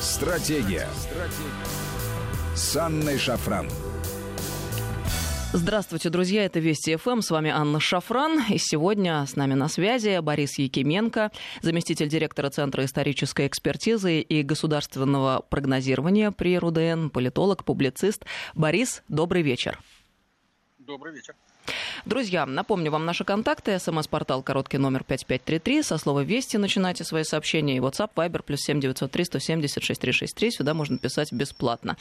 Стратегия. Стратегия. С Анной Шафран. Здравствуйте, друзья, это Вести ФМ, с вами Анна Шафран, и сегодня с нами на связи Борис Якименко, заместитель директора Центра исторической экспертизы и государственного прогнозирования при РУДН, политолог, публицист. Борис, добрый вечер. Добрый вечер. Друзья, напомню вам наши контакты. СМС-портал короткий номер 5533. Со слова «Вести» начинайте свои сообщения. И WhatsApp, Viber, плюс 7903 170 6363. Сюда можно писать бесплатно.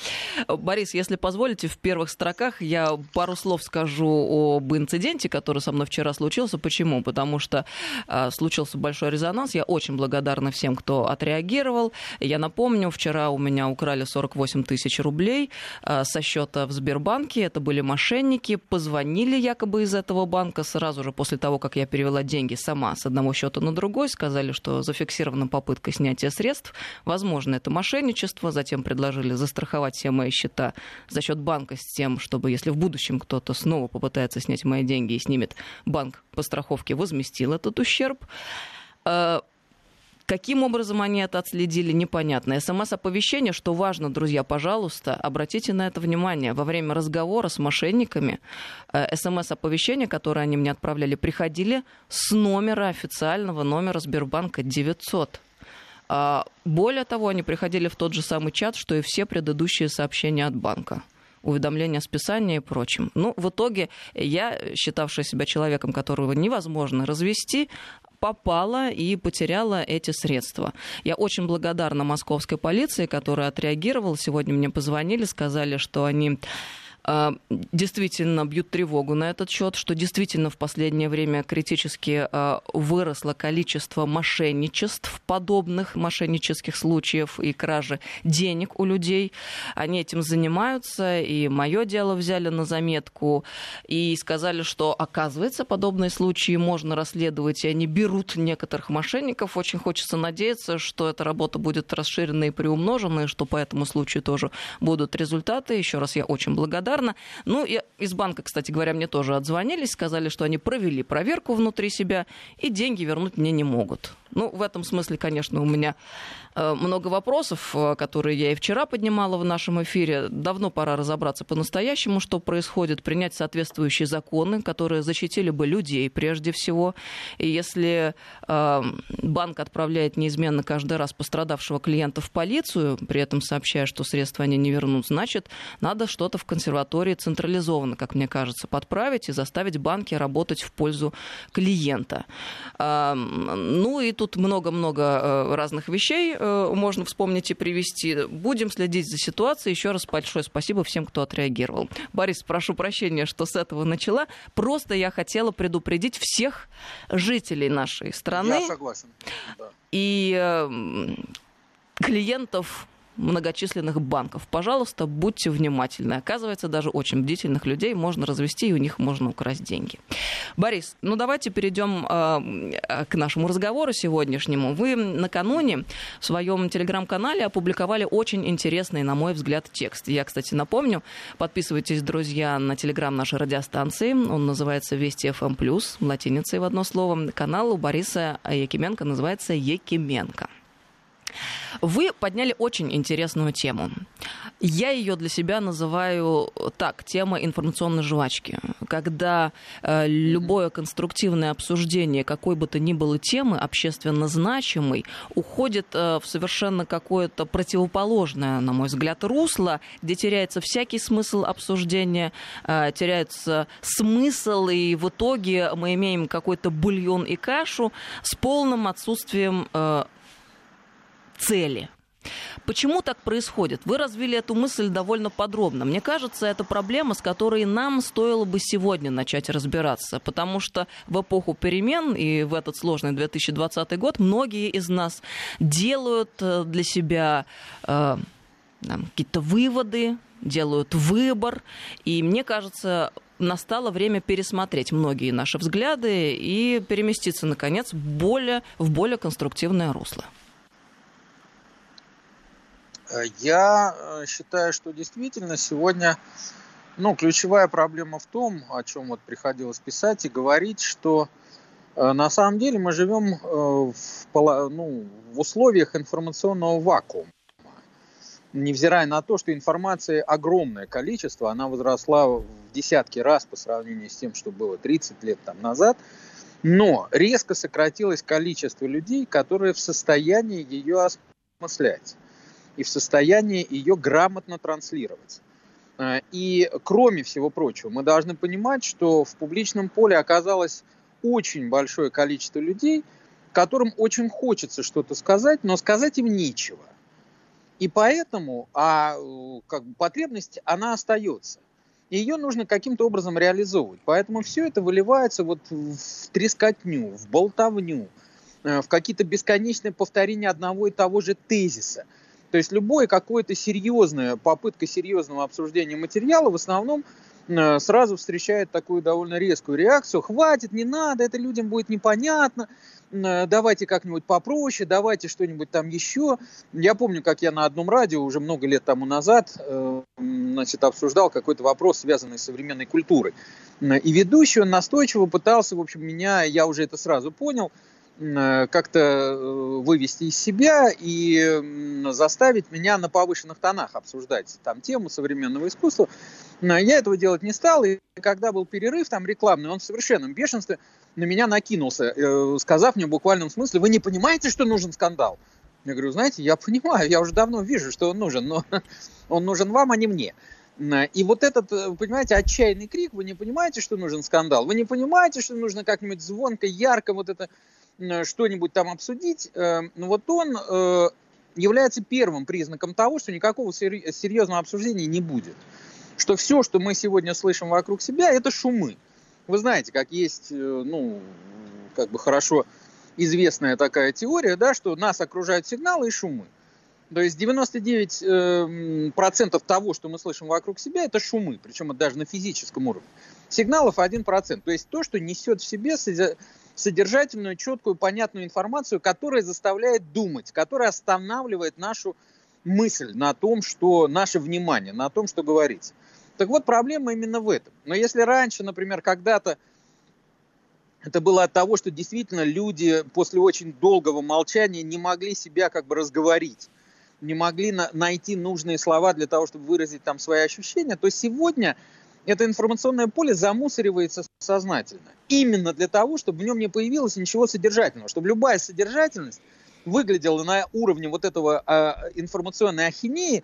Борис, если позволите, в первых строках я пару слов скажу об инциденте, который со мной вчера случился. Почему? Потому что э, случился большой резонанс. Я очень благодарна всем, кто отреагировал. Я напомню, вчера у меня украли 48 тысяч рублей э, со счета в Сбербанке. Это были мошенники. Позвонили якобы из этого банка сразу же после того, как я перевела деньги сама с одного счета на другой, сказали, что зафиксирована попытка снятия средств. Возможно, это мошенничество. Затем предложили застраховать все мои счета за счет банка с тем, чтобы если в будущем кто-то снова попытается снять мои деньги и снимет банк по страховке, возместил этот ущерб. Каким образом они это отследили, непонятно. СМС-оповещение, что важно, друзья, пожалуйста, обратите на это внимание. Во время разговора с мошенниками э, СМС-оповещения, которые они мне отправляли, приходили с номера официального номера Сбербанка 900. А, более того, они приходили в тот же самый чат, что и все предыдущие сообщения от банка уведомления о списании и прочем. Ну, в итоге я, считавшая себя человеком, которого невозможно развести, попала и потеряла эти средства. Я очень благодарна московской полиции, которая отреагировала. Сегодня мне позвонили, сказали, что они действительно бьют тревогу на этот счет, что действительно в последнее время критически а, выросло количество мошенничеств, подобных мошеннических случаев и кражи денег у людей. Они этим занимаются, и мое дело взяли на заметку, и сказали, что, оказывается, подобные случаи можно расследовать, и они берут некоторых мошенников. Очень хочется надеяться, что эта работа будет расширена и приумножена, и что по этому случаю тоже будут результаты. Еще раз я очень благодарна благодарна. Ну, и из банка, кстати говоря, мне тоже отзвонились, сказали, что они провели проверку внутри себя и деньги вернуть мне не могут. Ну, в этом смысле, конечно, у меня много вопросов, э, которые я и вчера поднимала в нашем эфире. Давно пора разобраться по-настоящему, что происходит, принять соответствующие законы, которые защитили бы людей прежде всего. И если э, банк отправляет неизменно каждый раз пострадавшего клиента в полицию, при этом сообщая, что средства они не вернут, значит, надо что-то в консерватории централизованно, как мне кажется, подправить и заставить банки работать в пользу клиента. Ну и тут много-много э, разных вещей э, можно вспомнить и привести. Будем следить за ситуацией. Еще раз большое спасибо всем, кто отреагировал. Борис, прошу прощения, что с этого начала. Просто я хотела предупредить всех жителей нашей страны. Я согласен. И э, клиентов многочисленных банков. Пожалуйста, будьте внимательны. Оказывается, даже очень бдительных людей можно развести, и у них можно украсть деньги. Борис, ну давайте перейдем э, к нашему разговору сегодняшнему. Вы накануне в своем телеграм-канале опубликовали очень интересный, на мой взгляд, текст. Я, кстати, напомню, подписывайтесь, друзья, на телеграм нашей радиостанции. Он называется Вести ФМ+, латиницей в одно слово. Канал у Бориса Якименко называется Якименко. Вы подняли очень интересную тему. Я ее для себя называю так, тема информационной жвачки. Когда э, любое конструктивное обсуждение какой бы то ни было темы, общественно значимой, уходит э, в совершенно какое-то противоположное, на мой взгляд, русло, где теряется всякий смысл обсуждения, э, теряется смысл, и в итоге мы имеем какой-то бульон и кашу с полным отсутствием э, цели. Почему так происходит? Вы развили эту мысль довольно подробно. Мне кажется, это проблема, с которой нам стоило бы сегодня начать разбираться, потому что в эпоху перемен и в этот сложный 2020 год многие из нас делают э, для себя э, какие-то выводы, делают выбор, и мне кажется, настало время пересмотреть многие наши взгляды и переместиться, наконец, более, в более конструктивное русло. Э, я э, считаю, что действительно сегодня ну, ключевая проблема в том, о чем вот приходилось писать и говорить, что э, на самом деле мы живем в, ну, в условиях информационного вакуума. невзирая на то, что информации огромное количество, она возросла в десятки раз по сравнению с тем, что было 30 лет там назад, но резко сократилось количество людей, которые в состоянии ее осмыслять и в состоянии ее грамотно транслировать. Э, и кроме всего прочего, мы должны понимать, что в публичном поле оказалось очень большое количество людей, которым очень хочется что-то сказать, но сказать им нечего. И поэтому а, как бы, потребность, она остается. Ее нужно каким-то образом реализовывать. Поэтому все это выливается вот в трескотню, в болтовню, э, в какие-то бесконечные повторения одного и того же тезиса. То есть любое какое-то серьезное, попытка серьезного обсуждения материала в основном Э, сразу встречает такую довольно резкую реакцию. Хватит, не надо, это людям будет непонятно. Э, давайте как-нибудь попроще, давайте что-нибудь там еще. Я помню, как я на одном радио уже много лет тому назад э, значит, обсуждал какой-то вопрос, связанный с современной культурой. И ведущий, он настойчиво пытался, в общем, меня, я уже это сразу понял, как-то вывести из себя и заставить меня на повышенных тонах обсуждать там тему современного искусства. Я этого делать не стал, и когда был перерыв там рекламный, он в совершенном бешенстве на меня накинулся, э, сказав мне в буквальном смысле, вы не понимаете, что нужен скандал? Я говорю, знаете, я понимаю, я уже давно вижу, что он нужен, но он нужен вам, а не мне. И вот этот, э, понимаете, отчаянный крик, вы не понимаете, что нужен скандал, вы не понимаете, что нужно как-нибудь звонко, ярко вот это что-нибудь там обсудить, э, ну вот он является первым признаком того, что никакого серьезного обсуждения не будет что все, что мы сегодня слышим вокруг себя, это шумы. Вы знаете, как есть, э, ну, как бы хорошо известная такая теория, да, что нас окружают сигналы и шумы. То есть 99% эм, того, что мы слышим вокруг себя, это шумы, причем это даже на физическом уровне. Сигналов 1%, то есть то, что несет в себе содержательную, четкую, понятную информацию, которая заставляет думать, которая останавливает нашу мысль на том, что наше внимание, на том, что говорится. Так вот, проблема именно в этом. Но если раньше, например, когда-то это было от того, что действительно люди после очень долгого молчания не могли себя как бы разговорить, не могли на найти нужные слова для того, чтобы выразить там свои ощущения, то сегодня это информационное поле замусоривается сознательно. Именно для того, чтобы в нем не появилось ничего содержательного, чтобы любая содержательность выглядела на уровне вот этого э, информационной ахинеи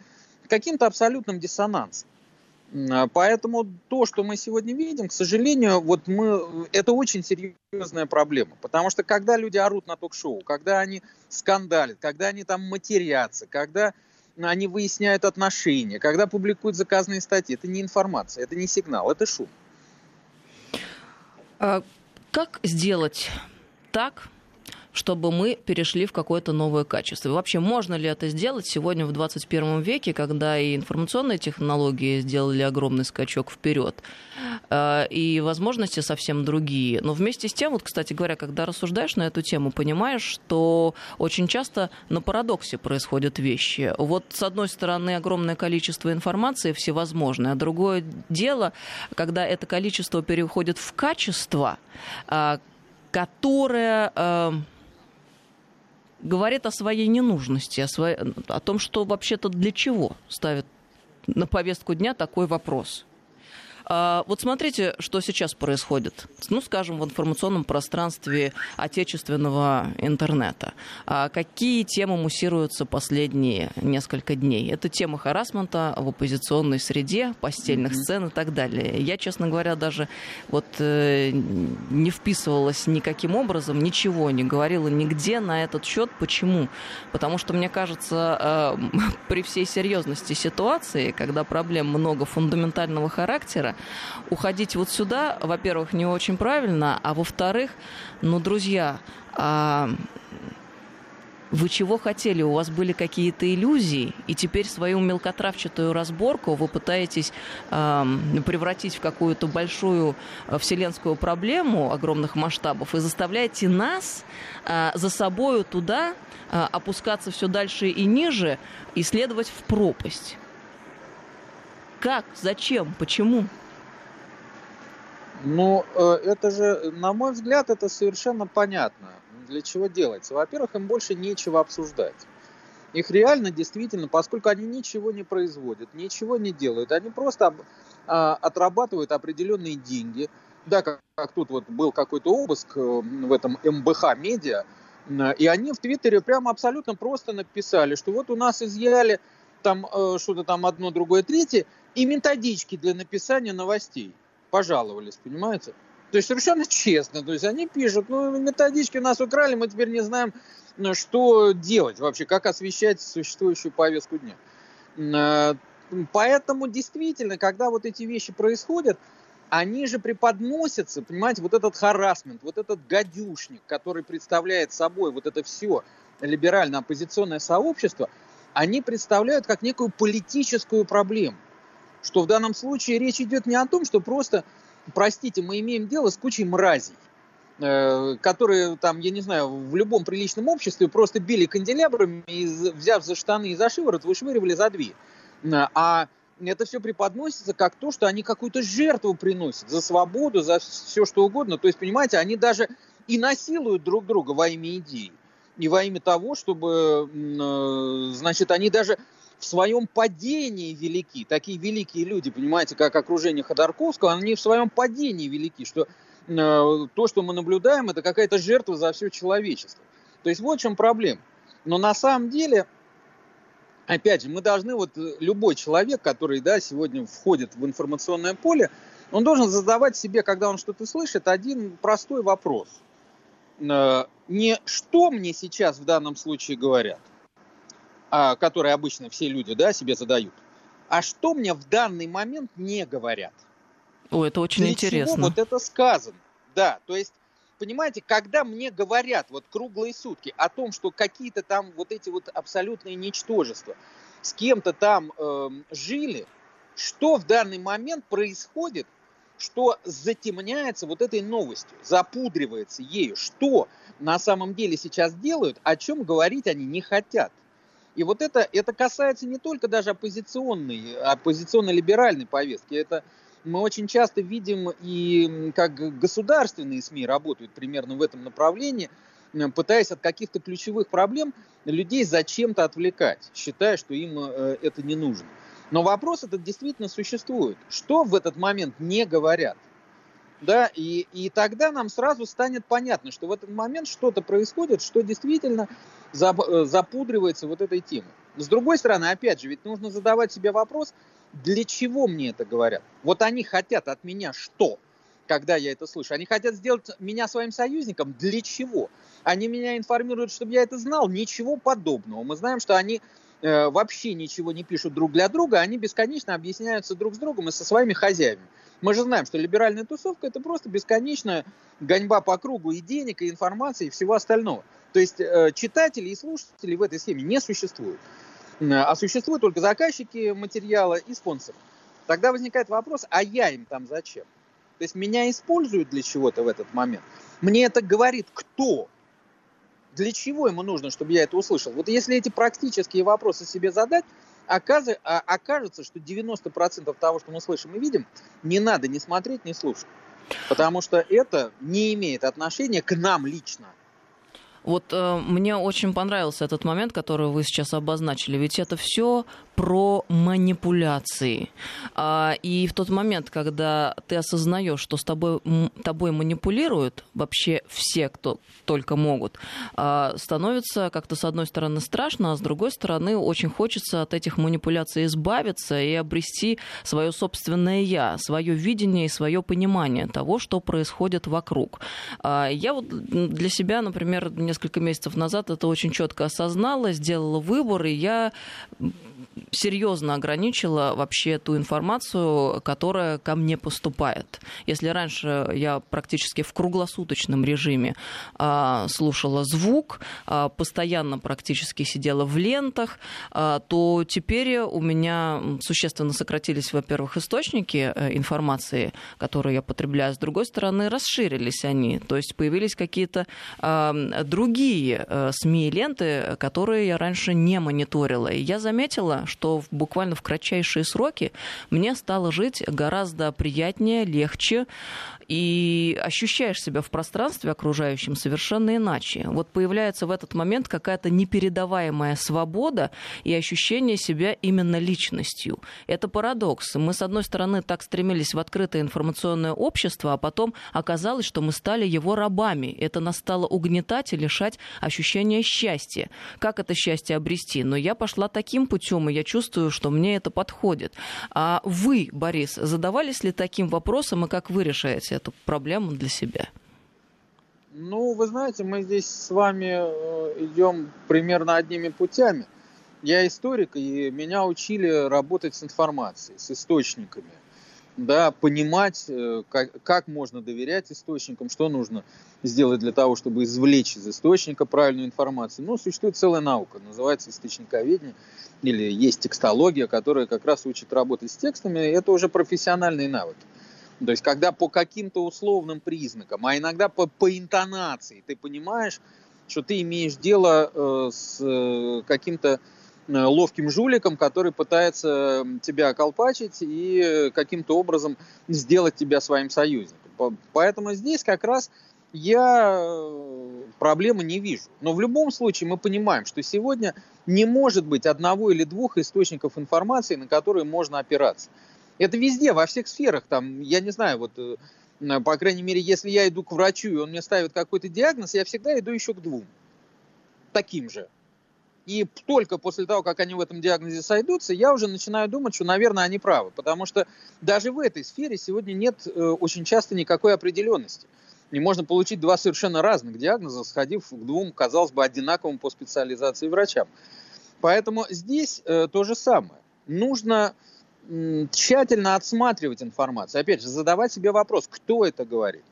каким-то абсолютным диссонансом. А, поэтому то, что мы сегодня видим, к сожалению, вот мы, это очень серьезная проблема. Потому что когда люди орут на ток-шоу, когда они скандалят, когда они там матерятся, когда они выясняют отношения, когда публикуют заказные статьи, это не информация, это не сигнал, это шум. А как сделать так, чтобы мы перешли в какое-то новое качество. И вообще, можно ли это сделать сегодня в 21 веке, когда и информационные технологии сделали огромный скачок вперед, э, и возможности совсем другие. Но вместе с тем, вот, кстати говоря, когда рассуждаешь на эту тему, понимаешь, что очень часто на парадоксе происходят вещи. Вот, с одной стороны, огромное количество информации всевозможное, а другое дело, когда это количество переходит в качество, э, которое э, говорит о своей ненужности, о, своей, о том, что вообще-то для чего ставит на повестку дня такой вопрос. А, вот смотрите, что сейчас происходит, ну, скажем, в информационном пространстве отечественного интернета. А какие темы муссируются последние несколько дней? Это тема харасмента в оппозиционной среде, постельных mm-hmm. сцен и так далее. Я, честно говоря, даже вот э, не вписывалась никаким образом, ничего не говорила нигде на этот счет. Почему? Потому что, мне кажется, э, при всей серьезности ситуации, когда проблем много фундаментального характера, уходить вот сюда, во-первых, не очень правильно, а во-вторых, ну, друзья, а вы чего хотели? У вас были какие-то иллюзии, и теперь свою мелкотравчатую разборку вы пытаетесь э, превратить в какую-то большую э, вселенскую проблему огромных масштабов и заставляете нас э, за собою туда э, опускаться все дальше и ниже и следовать в пропасть. Как? Зачем? Почему? Ну, э, это же, на мой взгляд, это совершенно понятно. Для чего делается? Во-первых, им больше нечего обсуждать. Их реально действительно, поскольку они ничего не производят, ничего не делают, они просто а, отрабатывают определенные деньги. Да, как, как тут вот был какой-то обыск э, в этом МБХ медиа, и они в Твиттере прямо абсолютно просто написали, что вот у нас изъяли там э, что-то там одно, другое, третье, и методички для написания новостей. Пожаловались, понимаете? То есть совершенно честно. То есть они пишут, ну, методички нас украли, мы теперь не знаем, ну, что делать вообще, как освещать существующую повестку дня. Э, поэтому действительно, когда вот эти вещи происходят, они же преподносятся, понимаете, вот этот харасмент, вот этот гадюшник, который представляет собой вот это все либерально-оппозиционное сообщество, они представляют как некую политическую проблему. Что в данном случае речь идет не о том, что просто простите, мы имеем дело с кучей мразей, э, которые там, я не знаю, в любом приличном обществе просто били канделябрами взяв за штаны и за шиворот, вышвыривали за дверь. А это все преподносится как то, что они какую-то жертву приносят за свободу, за все что угодно. То есть, понимаете, они даже и насилуют друг друга во имя идеи. И во имя того, чтобы, э, значит, они даже в своем падении велики. Такие великие люди, понимаете, как окружение Ходорковского, они в своем падении велики, что э, то, что мы наблюдаем, это какая-то жертва за все человечество. То есть вот в чем проблема. Но на самом деле, опять же, мы должны, вот любой человек, который да, сегодня входит в информационное поле, он должен задавать себе, когда он что-то слышит, один простой вопрос. Э, не что мне сейчас в данном случае говорят, которые обычно все люди да, себе задают. А что мне в данный момент не говорят? О, это очень Для интересно. Чего вот это сказано. Да, то есть, понимаете, когда мне говорят вот круглые сутки о том, что какие-то там вот эти вот абсолютные ничтожества с кем-то там э, жили, что в данный момент происходит, что затемняется вот этой новостью, запудривается ею, что на самом деле сейчас делают, о чем говорить они не хотят. И вот это, это касается не только даже оппозиционной, оппозиционно-либеральной повестки. Это мы очень часто видим и как государственные СМИ работают примерно в этом направлении, пытаясь от каких-то ключевых проблем людей зачем-то отвлекать, считая, что им э, это не нужно. Но вопрос этот действительно существует. Что в этот момент не говорят? Да, и, и тогда нам сразу станет понятно, что в этот момент что-то происходит, что действительно Э, запудривается вот этой темой. С другой стороны, опять же, ведь нужно задавать себе вопрос, для чего мне это говорят? Вот они хотят от меня что? когда я это слышу. Они хотят сделать меня своим союзником. Для чего? Они меня информируют, чтобы я это знал. Ничего подобного. Мы знаем, что они вообще ничего не пишут друг для друга. Они бесконечно объясняются друг с другом и со своими хозяевами. Мы же знаем, что либеральная тусовка это просто бесконечная гоньба по кругу и денег, и информации, и всего остального. То есть э, читатели и слушатели в этой схеме не существуют. А существуют только заказчики материала и спонсоры. Тогда возникает вопрос, а я им там зачем? То есть меня используют для чего-то в этот момент. Мне это говорит кто? Для чего ему нужно, чтобы я это услышал? Вот если эти практические вопросы себе задать, а, окажется, что 90% того, что мы слышим и видим, не надо ни смотреть, ни слушать. Потому что это не имеет отношения к нам лично. Вот э, мне очень понравился этот момент, который вы сейчас обозначили. Ведь это все про манипуляции. А, и в тот момент, когда ты осознаешь, что с тобой, тобой манипулируют вообще все, кто только могут, а, становится как-то с одной стороны страшно, а с другой стороны очень хочется от этих манипуляций избавиться и обрести свое собственное я, свое видение и свое понимание того, что происходит вокруг. А, я вот для себя, например, несколько месяцев назад это очень четко осознала, сделала выбор, и я серьезно ограничила вообще ту информацию, которая ко мне поступает. Если раньше я практически в круглосуточном режиме а, слушала звук, а, постоянно практически сидела в лентах, а, то теперь у меня существенно сократились, во-первых, источники э, информации, которые я потребляю, с другой стороны, расширились они, то есть появились какие-то другие э, СМИ и ленты, которые я раньше не мониторила. И я заметила, что буквально в кратчайшие сроки мне стало жить гораздо приятнее, легче и ощущаешь себя в пространстве окружающем совершенно иначе. Вот появляется в этот момент какая-то непередаваемая свобода и ощущение себя именно личностью. Это парадокс. Мы, с одной стороны, так стремились в открытое информационное общество, а потом оказалось, что мы стали его рабами. Это нас стало угнетать и лишать ощущения счастья. Как это счастье обрести? Но я пошла таким путем, и я чувствую, что мне это подходит. А вы, Борис, задавались ли таким вопросом, и как вы решаете эту проблему для себя? Ну, вы знаете, мы здесь с вами э, идем примерно одними путями. Я историк, и меня учили работать с информацией, с источниками. Да, понимать, э, как, как можно доверять источникам, что нужно сделать для того, чтобы извлечь из источника правильную информацию. Ну, существует целая наука, называется источниковедение, или есть текстология, которая как раз учит работать с текстами. Это уже профессиональные навыки. То есть, когда по каким-то условным признакам, а иногда по, по интонации ты понимаешь, что ты имеешь дело э, с э, каким-то э, ловким жуликом, который пытается тебя околпачить и каким-то образом сделать тебя своим союзником. Поэтому здесь как раз я э, проблемы не вижу. Но в любом случае мы понимаем, что сегодня не может быть одного или двух источников информации, на которые можно опираться. Это везде, во всех сферах. Там, я не знаю, вот, э, по крайней мере, если я иду к врачу, и он мне ставит какой-то диагноз, я всегда иду еще к двум. Таким же. И только после того, как они в этом диагнозе сойдутся, я уже начинаю думать, что, наверное, они правы. Потому что даже в этой сфере сегодня нет э, очень часто никакой определенности. И можно получить два совершенно разных диагноза, сходив к двум, казалось бы, одинаковым по специализации врачам. Поэтому здесь э, то же самое. Нужно тщательно отсматривать информацию. Опять же, задавать себе вопрос, кто это говорит,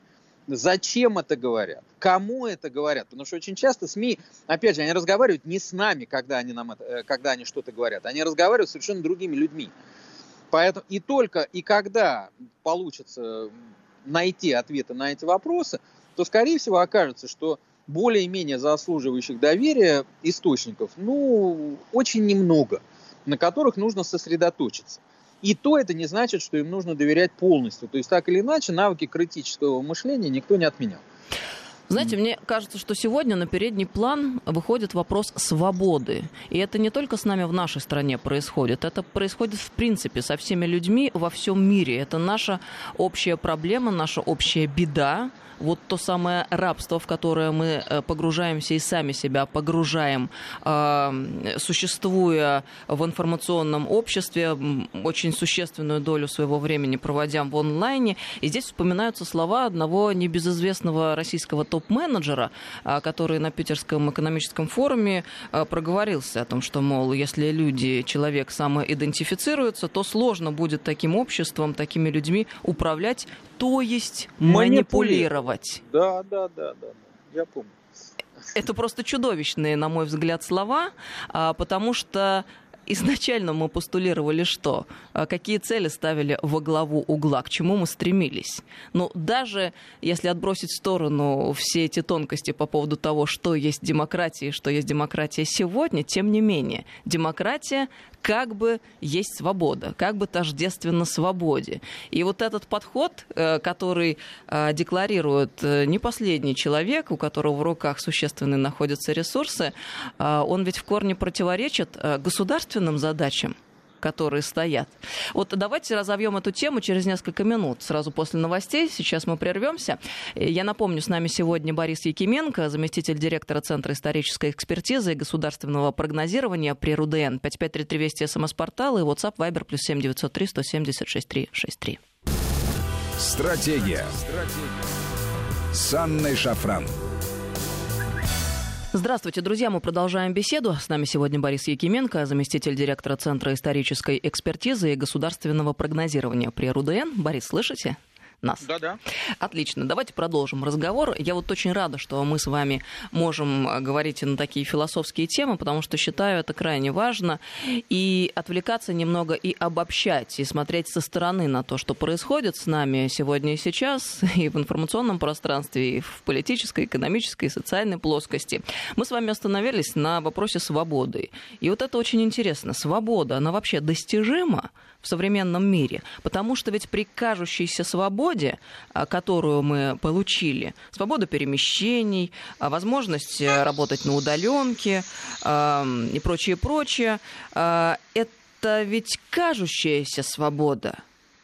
зачем это говорят, кому это говорят. Потому что очень часто СМИ, опять же, они разговаривают не с нами, когда они, нам это, э, когда они что-то говорят, они разговаривают с совершенно другими людьми. Поэтому и только и когда получится найти ответы на эти вопросы, то, скорее всего, окажется, что более-менее заслуживающих доверия источников, ну, очень немного, на которых нужно сосредоточиться. И то это не значит, что им нужно доверять полностью. То есть так или иначе навыки критического мышления никто не отменял. Знаете, мне кажется, что сегодня на передний план выходит вопрос свободы. И это не только с нами в нашей стране происходит, это происходит в принципе со всеми людьми во всем мире. Это наша общая проблема, наша общая беда, вот то самое рабство, в которое мы э, погружаемся и сами себя погружаем, существуя в информационном обществе, очень существенную долю своего времени проводя в онлайне. И здесь вспоминаются слова одного небезызвестного российского топ-менеджера, э, который на Питерском экономическом форуме проговорился о том, что, мол, если люди, человек самоидентифицируется, то сложно будет таким обществом, такими людьми управлять, то есть манипулировать делать. Да, да, да, да, я помню. Это просто чудовищные, на мой взгляд, слова, а, потому что изначально мы постулировали что? А, какие цели ставили во главу угла? К чему мы стремились? Ну, даже если отбросить в сторону все эти тонкости по поводу того, что есть демократия и что есть демократия сегодня, тем не менее, демократия как бы есть свобода, как бы тождественно свободе. И вот этот подход, э, который э, декларирует э, не последний человек, у которого в руках существенные находятся ресурсы, он ведь в корне противоречит государственным задачам которые стоят. Вот давайте разовьем эту тему через несколько минут, сразу после новостей. Сейчас мы прервемся. Я напомню, с нами сегодня Борис Якименко, заместитель директора Центра исторической экспертизы и государственного прогнозирования при РУДН. 5533 Вести, СМС-портал и WhatsApp, Viber, плюс 7903 176 363. Стратегия. Стратегия. С Анной Шафран. Здравствуйте, друзья. Мы продолжаем беседу. С нами сегодня Борис Якименко, заместитель директора Центра исторической экспертизы и государственного прогнозирования при РУДН. Борис, слышите? Нас. Да, да. Отлично. Давайте продолжим разговор. Я вот очень рада, что мы с вами можем э, говорить на такие философские темы, потому что считаю это крайне важно. И отвлекаться немного и обобщать, и смотреть со стороны на то, что происходит с нами сегодня и сейчас, и в информационном пространстве, и в политической, экономической, и социальной плоскости. Мы с вами остановились на вопросе свободы. И вот это очень интересно. Свобода, она вообще достижима в современном мире? Потому что ведь при кажущейся свободе свободе, которую мы получили, свобода перемещений, возможность работать на удаленке и прочее, прочее, это ведь кажущаяся свобода.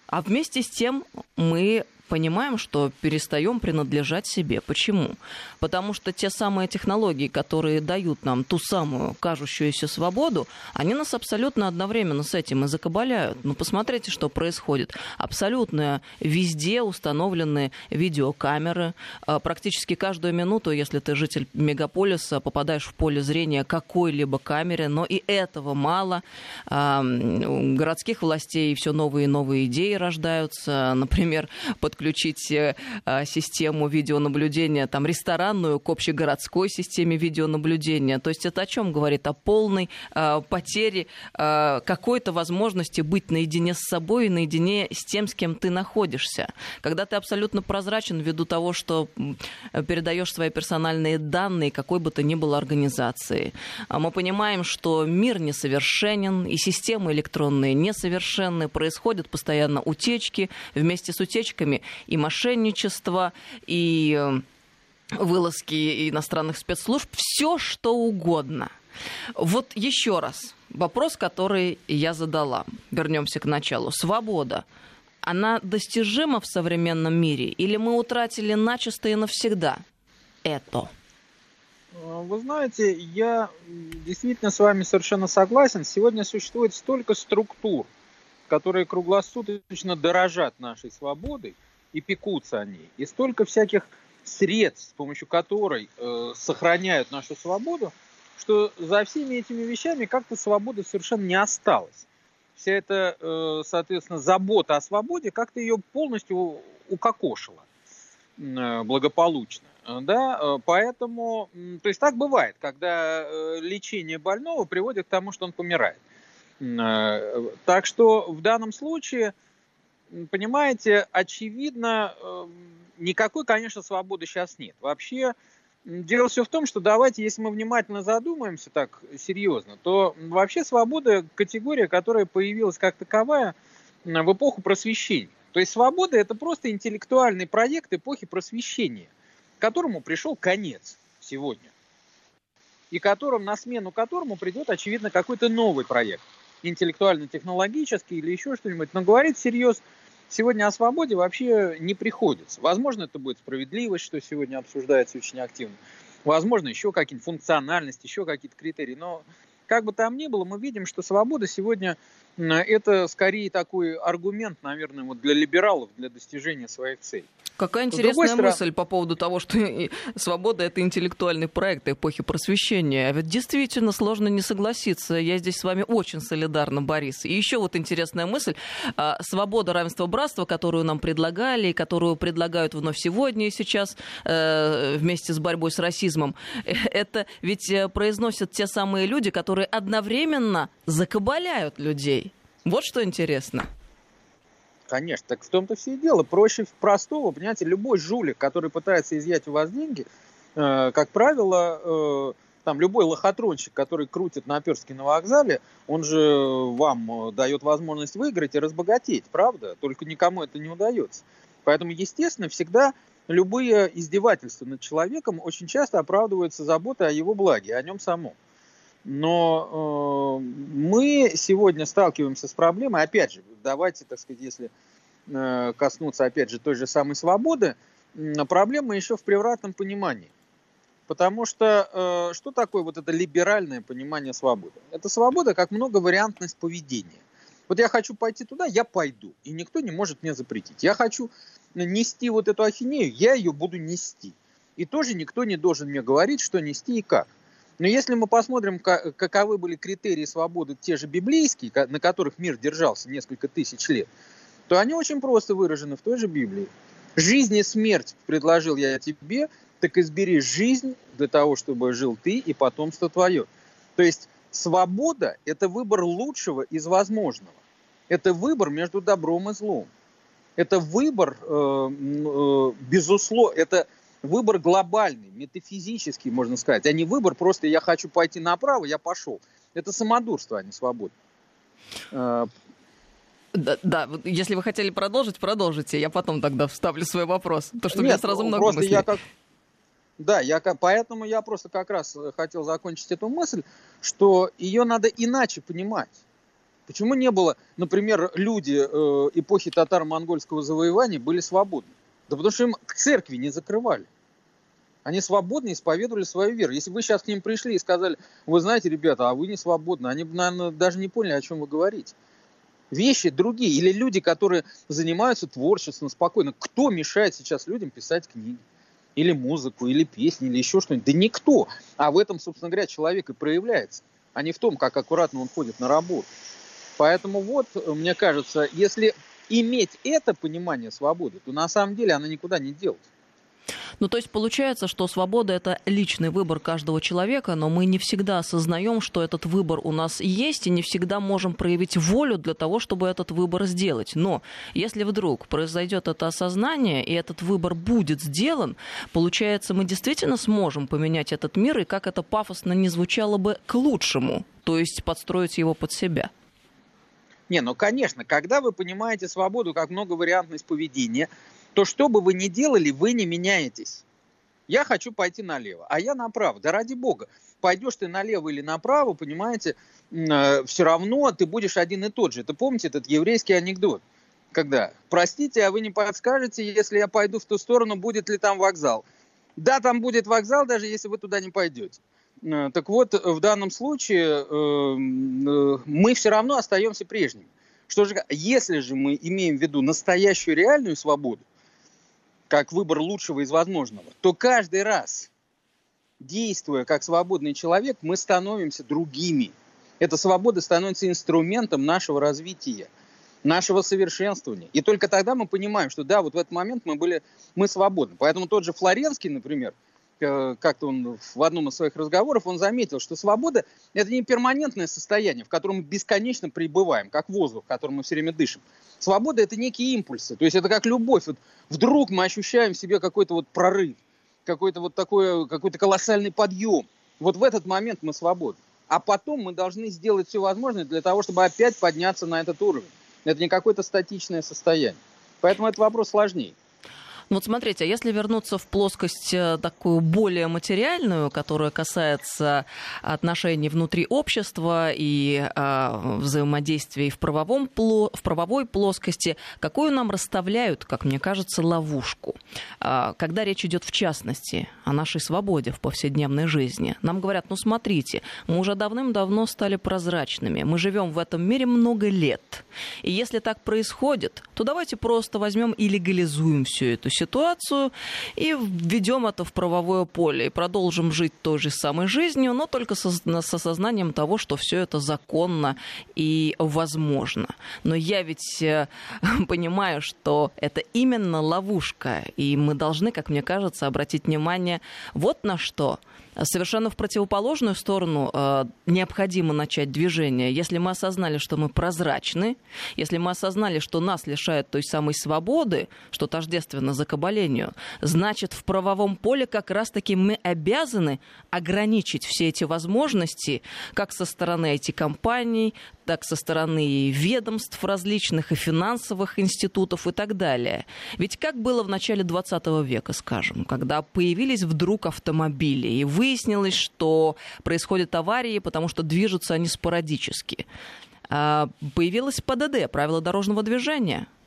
А вместе с тем мы понимаем, что перестаем принадлежать себе. Почему? Потому что те самые технологии, которые дают нам ту самую кажущуюся свободу, они нас абсолютно одновременно с этим и закабаляют. Ну, посмотрите, что происходит. Абсолютно везде установлены видеокамеры. А, практически каждую минуту, если ты житель мегаполиса, попадаешь в поле зрения какой-либо камеры, но и этого мало. А, городских властей все новые и новые идеи рождаются. Например, под подключить э, а, систему видеонаблюдения, там, ресторанную к общегородской системе видеонаблюдения. То есть это о чем говорит? О полной э, потере э, какой-то возможности быть наедине с собой и наедине с тем, с кем ты находишься. Когда ты абсолютно прозрачен ввиду того, что передаешь свои персональные данные какой бы то ни было организации. Мы понимаем, что мир несовершенен, и системы электронные несовершенны, происходят постоянно утечки. Вместе с утечками и мошенничество, и э, вылазки иностранных спецслужб, все что угодно. Вот еще раз, вопрос, который я задала. Вернемся к началу. Свобода. Она достижима в современном мире или мы утратили начисто и навсегда это? Вы знаете, я действительно с вами совершенно согласен. Сегодня существует столько структур, которые круглосуточно дорожат нашей свободой – и пекутся о ней. И столько всяких средств, с помощью которой э, сохраняют нашу свободу, что за всеми этими вещами как-то свободы совершенно не осталось. Вся эта, э, соответственно, забота о свободе как-то ее полностью укокошила э, благополучно. Да, э, поэтому, то есть так бывает, когда э, лечение больного приводит к тому, что он помирает. Э, так что в данном случае понимаете, очевидно, эм, никакой, конечно, свободы сейчас нет. Вообще, дело все в том, что давайте, если мы внимательно задумаемся так серьезно, то вообще свобода – категория, которая появилась как таковая в эпоху просвещения. То есть свобода – это просто интеллектуальный проект эпохи просвещения, которому пришел конец сегодня. И которым, на смену которому придет, очевидно, какой-то новый проект – интеллектуально-технологический или еще что-нибудь, но говорить всерьез сегодня о свободе вообще не приходится. Возможно, это будет справедливость, что сегодня обсуждается очень активно. Возможно, еще какие-нибудь функциональности, еще какие-то критерии. Но как бы там ни было, мы видим, что свобода сегодня это скорее такой аргумент, наверное, вот для либералов, для достижения своих целей. Какая интересная стороны... мысль по поводу того, что свобода это интеллектуальный проект эпохи просвещения. А ведь действительно сложно не согласиться. Я здесь с вами очень солидарна, Борис. И еще вот интересная мысль. А, свобода, равенство, братство, которую нам предлагали, и которую предлагают вновь сегодня и сейчас э, вместе с борьбой с расизмом, э, это ведь э, произносят те самые люди, которые одновременно закабаляют людей. Вот что интересно. Конечно, так в том-то все и дело. Проще простого, понимаете, любой жулик, который пытается изъять у вас деньги, э, как правило, э, там любой лохотронщик, который крутит наперстки на вокзале, он же вам дает возможность выиграть и разбогатеть, правда? Только никому это не удается. Поэтому, естественно, всегда любые издевательства над человеком очень часто оправдываются заботой о его благе, о нем самом. Но э, мы сегодня сталкиваемся с проблемой, опять же, давайте, так сказать, если э, коснуться, опять же, той же самой свободы, э, проблема еще в превратном понимании. Потому что э, что такое вот это либеральное понимание свободы? Это свобода как многовариантность поведения. Вот я хочу пойти туда, я пойду, и никто не может мне запретить. Я хочу нести вот эту ахинею, я ее буду нести. И тоже никто не должен мне говорить, что нести и как. Но если мы посмотрим, каковы были критерии свободы, те же библейские, на которых мир держался несколько тысяч лет, то они очень просто выражены в той же Библии. Жизнь и смерть предложил я тебе, так избери жизнь для того, чтобы жил ты и потомство твое. То есть свобода – это выбор лучшего из возможного. Это выбор между добром и злом. Это выбор, э, э, безусловно, это выбор глобальный, метафизический, можно сказать, а не выбор просто я хочу пойти направо, я пошел. Это самодурство, а не свобода. Э, Да, да, если вы хотели продолжить, продолжите. Я потом тогда вставлю свой вопрос. То, что Нет, меня сразу много просто мыслей. я как... Да, я, поэтому я просто как раз хотел закончить эту мысль, что ее надо иначе понимать. Почему не было, например, люди э, эпохи татаро-монгольского завоевания были свободны? Да потому что им церкви не закрывали. Они свободно исповедовали свою веру. Если вы сейчас к ним пришли и сказали, вы знаете, ребята, а вы не свободны, они бы, наверное, даже не поняли, о чем вы говорите. Вещи другие. Или люди, которые занимаются творчеством спокойно. Кто мешает сейчас людям писать книги? Или музыку, или песни, или еще что-нибудь? Да никто. А в этом, собственно говоря, человек и проявляется. А не в том, как аккуратно он ходит на работу. Поэтому вот, мне кажется, если иметь это понимание свободы, то на самом деле она никуда не делась. Ну, то есть получается, что свобода – это личный выбор каждого человека, но мы не всегда осознаем, что этот выбор у нас есть, и не всегда можем проявить волю для того, чтобы этот выбор сделать. Но если вдруг произойдет это осознание, и этот выбор будет сделан, получается, мы действительно сможем поменять этот мир, и как это пафосно не звучало бы, к лучшему, то есть подстроить его под себя. Не, ну конечно, когда вы понимаете свободу как многовариантность поведения, то что бы вы ни делали, вы не меняетесь. Я хочу пойти налево, а я направо. Да ради бога, пойдешь ты налево или направо, понимаете, э, все равно ты будешь один и тот же. Это помните этот еврейский анекдот? Когда, простите, а вы не подскажете, если я пойду в ту сторону, будет ли там вокзал? Да, там будет вокзал, даже если вы туда не пойдете. Э, так вот, в данном случае э, мы все равно остаемся прежними. Что же, если же мы имеем в виду настоящую реальную свободу, как выбор лучшего из возможного, то каждый раз, действуя как свободный человек, мы становимся другими. Эта свобода становится инструментом нашего развития, нашего совершенствования. И только тогда мы понимаем, что да, вот в этот момент мы были, мы свободны. Поэтому тот же Флоренский, например, Э, как-то он в одном из своих разговоров, он заметил, что свобода – это не перманентное состояние, в котором мы бесконечно пребываем, как воздух, которым мы все время дышим. Свобода – это некие импульсы, то есть это как любовь. Вот вдруг мы ощущаем в себе какой-то вот прорыв, какой-то вот такой, какой-то колоссальный подъем. Вот в этот момент мы свободны. А потом мы должны сделать все возможное для того, чтобы опять подняться на этот уровень. Это не какое-то статичное состояние. Поэтому этот вопрос сложнее. Вот смотрите, а если вернуться в плоскость э, такую более материальную, которая касается отношений внутри общества и э, взаимодействия в, правовом, в правовой плоскости, какую нам расставляют, как мне кажется, ловушку? Э, когда речь идет в частности о нашей свободе в повседневной жизни. Нам говорят, ну смотрите, мы уже давным-давно стали прозрачными, мы живем в этом мире много лет. И если так происходит, то давайте просто возьмем и легализуем всю эту ситуацию и введем это в правовое поле и продолжим жить той же самой жизнью, но только со, с осознанием того, что все это законно и возможно. Но я ведь э, понимаю, что это именно ловушка, и мы должны, как мне кажется, обратить внимание вот на что – совершенно в противоположную сторону э, необходимо начать движение. Если мы осознали, что мы прозрачны, если мы осознали, что нас лишают той самой свободы, что тождественно закабалению, значит, в правовом поле как раз-таки мы обязаны ограничить все эти возможности как со стороны IT-компаний, так со стороны ведомств различных и финансовых институтов и так далее. Ведь как было в начале 20 века, скажем, когда появились вдруг автомобили, и выяснилось, что происходят аварии, потому что движутся они спорадически. А, появилось ПДД, правила дорожного движения –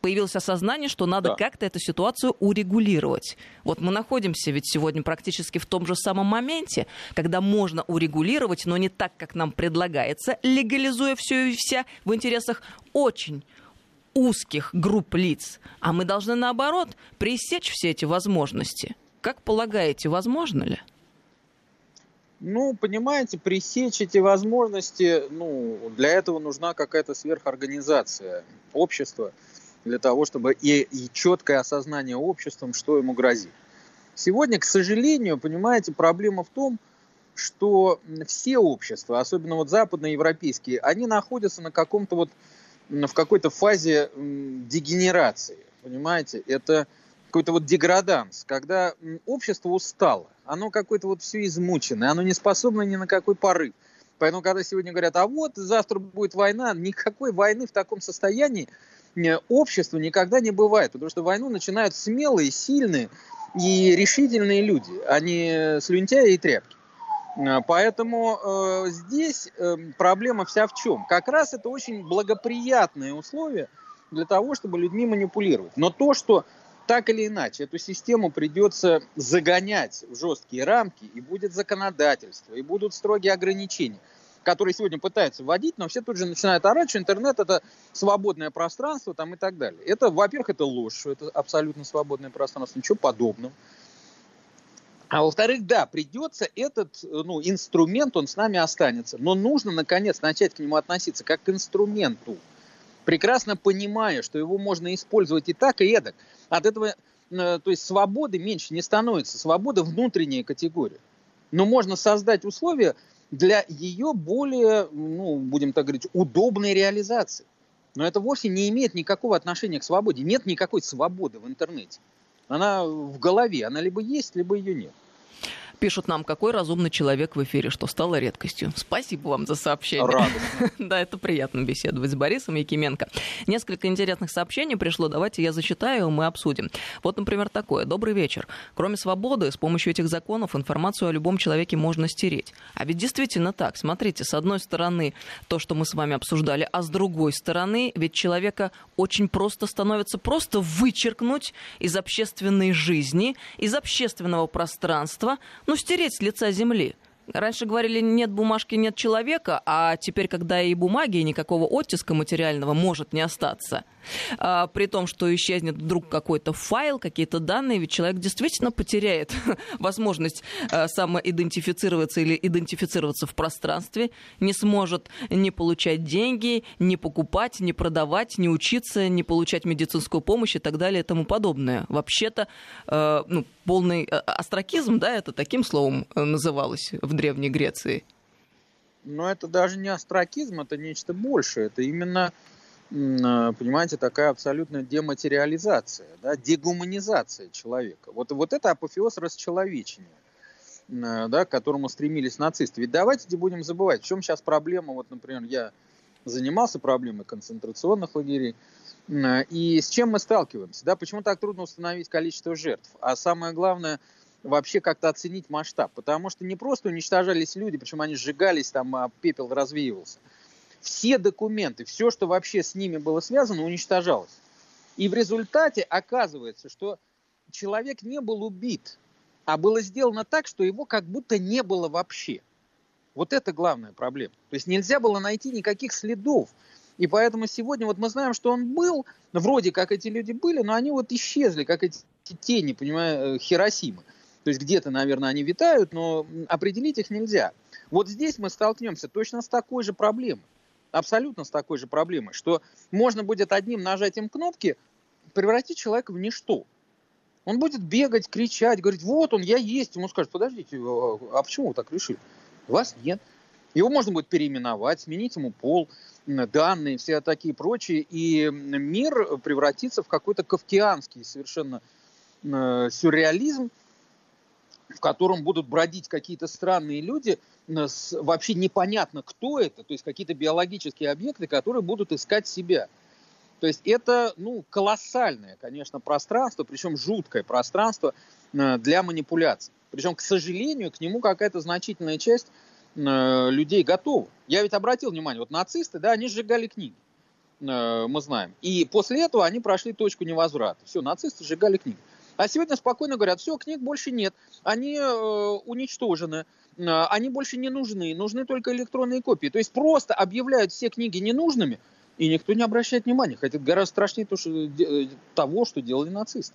появилось осознание, что надо да. как-то эту ситуацию урегулировать. Вот мы находимся ведь сегодня практически в том же самом моменте, когда можно урегулировать, но не так, как нам предлагается, легализуя все и вся в интересах очень узких групп лиц. А мы должны, наоборот, пресечь все эти возможности. Как полагаете, возможно ли? Ну, понимаете, пресечь эти возможности, ну, для этого нужна какая-то сверхорганизация общества для того, чтобы и, и четкое осознание обществом, что ему грозит. Сегодня, к сожалению, понимаете, проблема в том, что все общества, особенно вот западноевропейские, они находятся на каком-то вот, в какой-то фазе дегенерации, понимаете, это какой-то вот деграданс, когда общество устало, оно какое-то вот все измученное, оно не способно ни на какой порыв. Поэтому, когда сегодня говорят, а вот завтра будет война, никакой войны в таком состоянии э, общества никогда не бывает, потому что войну начинают смелые, сильные и решительные люди, а не слюнтяи и тряпки. Э, поэтому э, здесь э, проблема вся в чем? Как раз это очень благоприятные условия для того, чтобы людьми манипулировать. Но то, что так или иначе эту систему придется загонять в жесткие рамки, и будет законодательство, и будут строгие ограничения, которые сегодня пытаются вводить, но все тут же начинают орать, что интернет это свободное пространство там, и так далее. Это, во-первых, это ложь, что это абсолютно свободное пространство, ничего подобного. А во-вторых, да, придется этот ну, инструмент, он с нами останется. Но нужно, наконец, начать к нему относиться как к инструменту прекрасно понимая, что его можно использовать и так, и эдак. От этого, э, то есть свободы меньше не становится. Свобода внутренняя категория. Но можно создать условия для ее более, ну, будем так говорить, удобной реализации. Но это вовсе не имеет никакого отношения к свободе. Нет никакой свободы в интернете. Она в голове, она либо есть, либо ее нет. Пишут нам, какой разумный человек в эфире, что стало редкостью. Спасибо вам за сообщение. Радостно. Да, это приятно беседовать с Борисом Якименко. Несколько интересных сообщений пришло. Давайте я зачитаю, мы обсудим. Вот, например, такое. Добрый вечер. Кроме свободы, с помощью этих законов информацию о любом человеке можно стереть. А ведь действительно так. Смотрите, с одной стороны, то, что мы с вами обсуждали, а с другой стороны, ведь человека очень просто становится просто вычеркнуть из общественной жизни, из общественного пространства, ну, стереть с лица земли. Раньше говорили, нет бумажки, нет человека, а теперь, когда и бумаги, и никакого оттиска материального может не остаться – а, при том, что исчезнет вдруг какой-то файл, какие-то данные, ведь человек действительно потеряет возможность а, самоидентифицироваться или идентифицироваться в пространстве, не сможет не получать деньги, не покупать, не продавать, не учиться, не получать медицинскую помощь и так далее и тому подобное. Вообще-то, э, ну, полный астракизм, да, это таким словом э, называлось в Древней Греции. Но это даже не астракизм, это нечто большее. Это именно а, понимаете, такая абсолютная дематериализация, да, дегуманизация человека. Вот, вот это апофеоз расчеловечения, а, да, к которому стремились нацисты. Ведь давайте не будем забывать, в чем сейчас проблема. Вот, например, я занимался проблемой концентрационных лагерей, а, и с чем мы сталкиваемся? Да? Почему так трудно установить количество жертв? А самое главное, вообще как-то оценить масштаб. Потому что не просто уничтожались люди, причем они сжигались, там а пепел развеивался – все документы, все, что вообще с ними было связано, уничтожалось. И в результате оказывается, что человек не был убит, а было сделано так, что его как будто не было вообще. Вот это главная проблема. То есть нельзя было найти никаких следов. И поэтому сегодня вот мы знаем, что он был, вроде как эти люди были, но они вот исчезли, как эти тени, понимаю, э, Хиросимы. То есть где-то, наверное, они витают, но определить их нельзя. Вот здесь мы столкнемся точно с такой же проблемой абсолютно с такой же проблемой, что можно будет одним нажатием кнопки превратить человека в ничто. Он будет бегать, кричать, говорить, вот он, я есть. Ему скажут, подождите, а, а почему вы так решили? Вас нет. Его можно будет переименовать, сменить ему пол, данные, все такие прочие, и мир превратится в какой-то кавкианский совершенно э, сюрреализм, в котором будут бродить какие-то странные люди, с, вообще непонятно, кто это, то есть какие-то биологические объекты, которые будут искать себя. То есть это ну, колоссальное, конечно, пространство, причем жуткое пространство э, для манипуляций. Причем, к сожалению, к нему какая-то значительная часть э, людей готова. Я ведь обратил внимание, вот нацисты, да, они сжигали книги, э, мы знаем. И после этого они прошли точку невозврата. Все, нацисты сжигали книги. А сегодня спокойно говорят, все, книг больше нет, они э, уничтожены, э, они больше не нужны, нужны только электронные копии. То есть просто объявляют все книги ненужными, и никто не обращает внимания. Хотя гораздо страшнее то, что, э, того, что делали нацисты.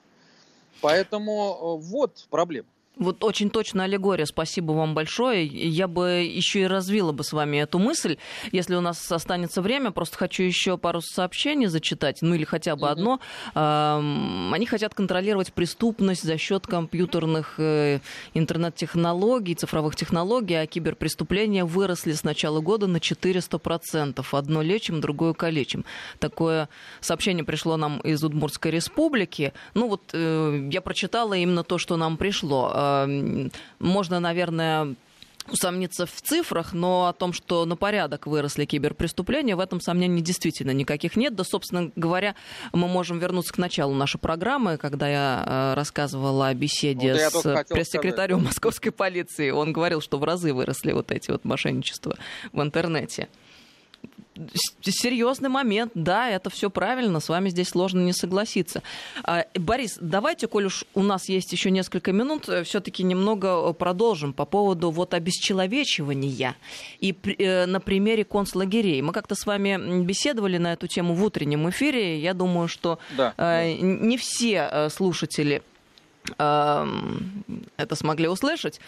Поэтому э, вот проблема. Вот очень точно аллегория. Спасибо вам большое. Я бы еще и развила бы с вами эту мысль. Если у нас останется время, просто хочу еще пару сообщений зачитать, ну или хотя бы одно. Они хотят контролировать преступность за счет компьютерных э, интернет-технологий, цифровых технологий, а киберпреступления выросли с начала года на 400%. Одно лечим, другое калечим. Такое сообщение пришло нам из Удмуртской республики. Ну вот э, я прочитала именно то, что нам пришло можно, наверное, усомниться в цифрах, но о том, что на порядок выросли киберпреступления, в этом сомнений действительно никаких нет. Да, собственно говоря, мы можем вернуться к началу нашей программы, когда я э, рассказывала о беседе вот с пресс-секретарем московской полиции. Он говорил, что в разы выросли вот эти вот мошенничества в интернете серьезный момент, да, это все правильно, с вами здесь сложно не согласиться. А, Борис, давайте, коль уж у нас есть еще несколько минут, э, все-таки немного э, продолжим по поводу вот обесчеловечивания и э, на примере концлагерей. Мы как-то с вами беседовали на эту тему в утреннем эфире. Я думаю, что да, не все слушатели это смогли услышать.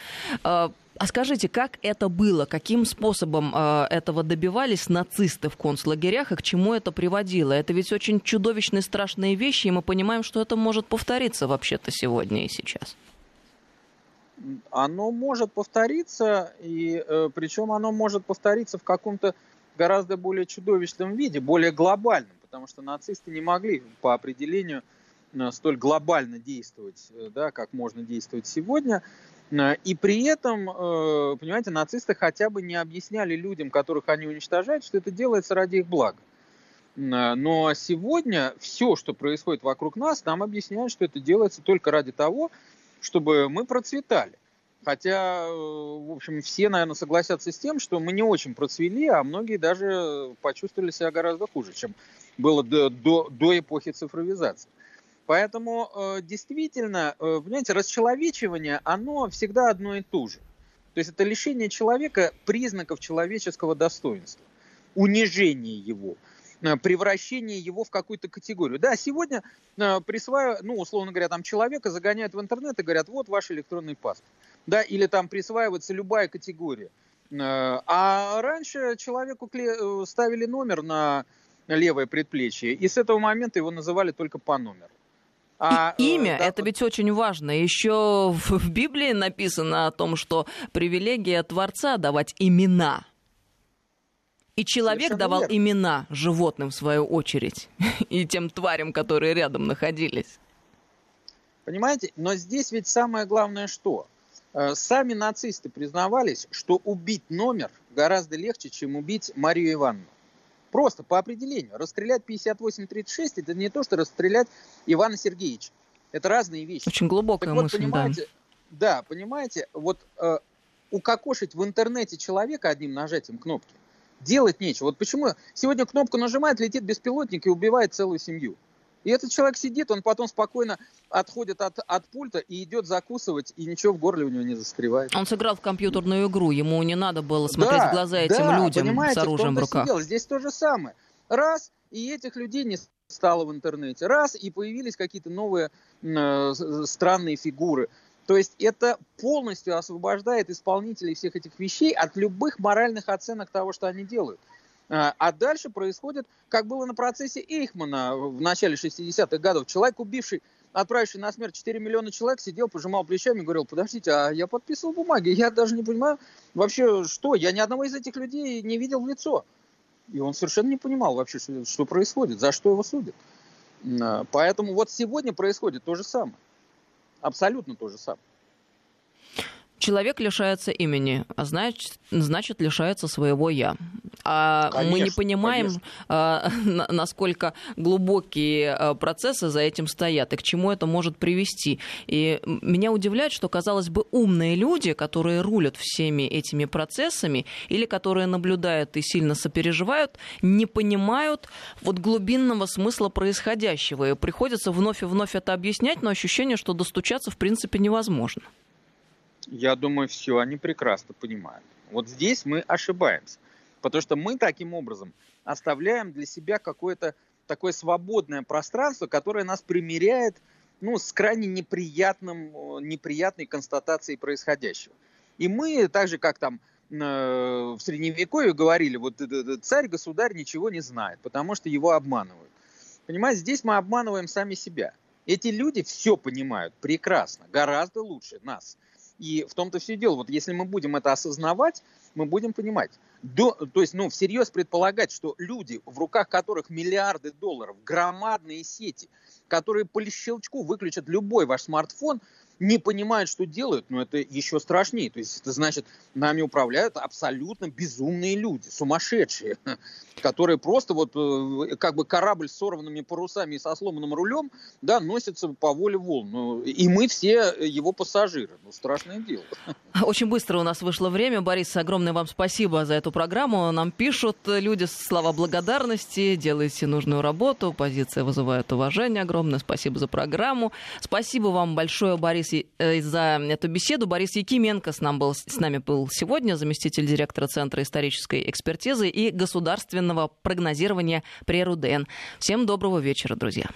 А скажите, как это было? Каким способом э, этого добивались нацисты в концлагерях и к чему это приводило? Это ведь очень чудовищные, страшные вещи, и мы понимаем, что это может повториться вообще-то сегодня и сейчас. Оно может повториться, и э, причем оно может повториться в каком-то гораздо более чудовищном виде, более глобальном, потому что нацисты не могли по определению э, столь глобально действовать, э, да, как можно действовать сегодня. Э, и при этом, э, понимаете, нацисты хотя бы не объясняли людям, которых они уничтожают, что это делается ради их блага. Но сегодня все, что происходит вокруг нас, нам объясняют, что это делается только ради того, чтобы мы процветали. Хотя, в общем, все, наверное, согласятся с тем, что мы не очень процвели, а многие даже почувствовали себя гораздо хуже, чем было до, до, до эпохи цифровизации. Поэтому э, действительно, э, понимаете, расчеловечивание, оно всегда одно и то же. То есть это лишение человека признаков человеческого достоинства, унижение его, э, превращение его в какую-то категорию. Да, сегодня присваивают, ну, условно говоря, там человека загоняют в интернет и говорят, вот ваш электронный паспорт. Да, или там присваивается любая категория. А раньше человеку ставили номер на левое предплечье, и с этого момента его называли только по номеру. А, И имя, да, это ведь очень важно. Еще в, Библии написано о том, что привилегия Творца давать имена. И человек Совершенно давал верно. имена животным, в свою очередь, и тем тварям, которые рядом находились. Понимаете? Но здесь ведь самое главное что? Э, сами нацисты признавались, что убить номер гораздо легче, чем убить Марию Ивановну. Просто по определению. Расстрелять 58-36 это не то, что расстрелять Ивана Сергеевича. Это разные вещи. Очень глубокая так мысль, понимаете, да. Да, понимаете, вот э, укокошить в интернете человека одним нажатием кнопки делать нечего. Вот почему сегодня кнопку нажимает, летит беспилотник и убивает целую семью. И этот человек сидит, он потом спокойно отходит от, от пульта и идет закусывать, и ничего в горле у него не застревает. Он сыграл в компьютерную игру, ему не надо было смотреть да, в глаза этим да, людям с оружием в, руках. Дело. Здесь то же самое. Раз, и этих людей не стало в интернете. Раз, и появились какие-то новые э, странные фигуры. То есть это полностью освобождает исполнителей всех этих вещей от любых моральных оценок того, что они делают. А, а дальше происходит, как было на процессе Эйхмана в начале 60-х годов. Человек, убивший, отправивший на смерть 4 миллиона человек, сидел, пожимал плечами говорил, подождите, а я подписывал бумаги, я даже не понимаю вообще, что, я ни одного из этих людей не видел в лицо. И он совершенно не понимал вообще, что, что происходит, за что его судят. А, поэтому вот сегодня происходит то же самое. Абсолютно то же самое. Человек лишается имени, а значит, значит лишается своего «я». А конечно, мы не понимаем, а, насколько глубокие а, процессы за этим стоят и к чему это может привести. И меня удивляет, что, казалось бы, умные люди, которые рулят всеми этими процессами или которые наблюдают и сильно сопереживают, не понимают вот глубинного смысла происходящего. И приходится вновь и вновь это объяснять, но ощущение, что достучаться в принципе невозможно. Я думаю, все они прекрасно понимают. Вот здесь мы ошибаемся. Потому что мы таким образом оставляем для себя какое-то такое свободное пространство, которое нас примеряет ну, с крайне неприятным, неприятной констатацией происходящего. И мы, так же как там э, в Средневековье говорили, вот царь-государь ничего не знает, потому что его обманывают. Понимаете, здесь мы обманываем сами себя. Эти люди все понимают прекрасно, гораздо лучше нас. И в том-то все дело. Вот если мы будем это осознавать, мы будем понимать. До, то есть, ну, всерьез предполагать, что люди, в руках которых миллиарды долларов, громадные сети, которые по щелчку выключат любой ваш смартфон, не понимают, что делают, но это еще страшнее. То есть это значит, нами управляют абсолютно безумные люди, сумасшедшие, которые просто вот э, как бы корабль с сорванными парусами и со сломанным рулем, да, носится по воле волн. Ну, и мы все его пассажиры. Ну, страшное дело. Очень быстро у нас вышло время. Борис, огромное вам спасибо за эту программу. Нам пишут люди слова благодарности, делаете нужную работу, позиция вызывает уважение огромное. Спасибо за программу. Спасибо вам большое, Борис, э, за эту беседу. Борис Якименко с, нам был, с нами был сегодня, заместитель директора Центра исторической экспертизы и государственного прогнозирования при РУДН. Всем доброго вечера, друзья.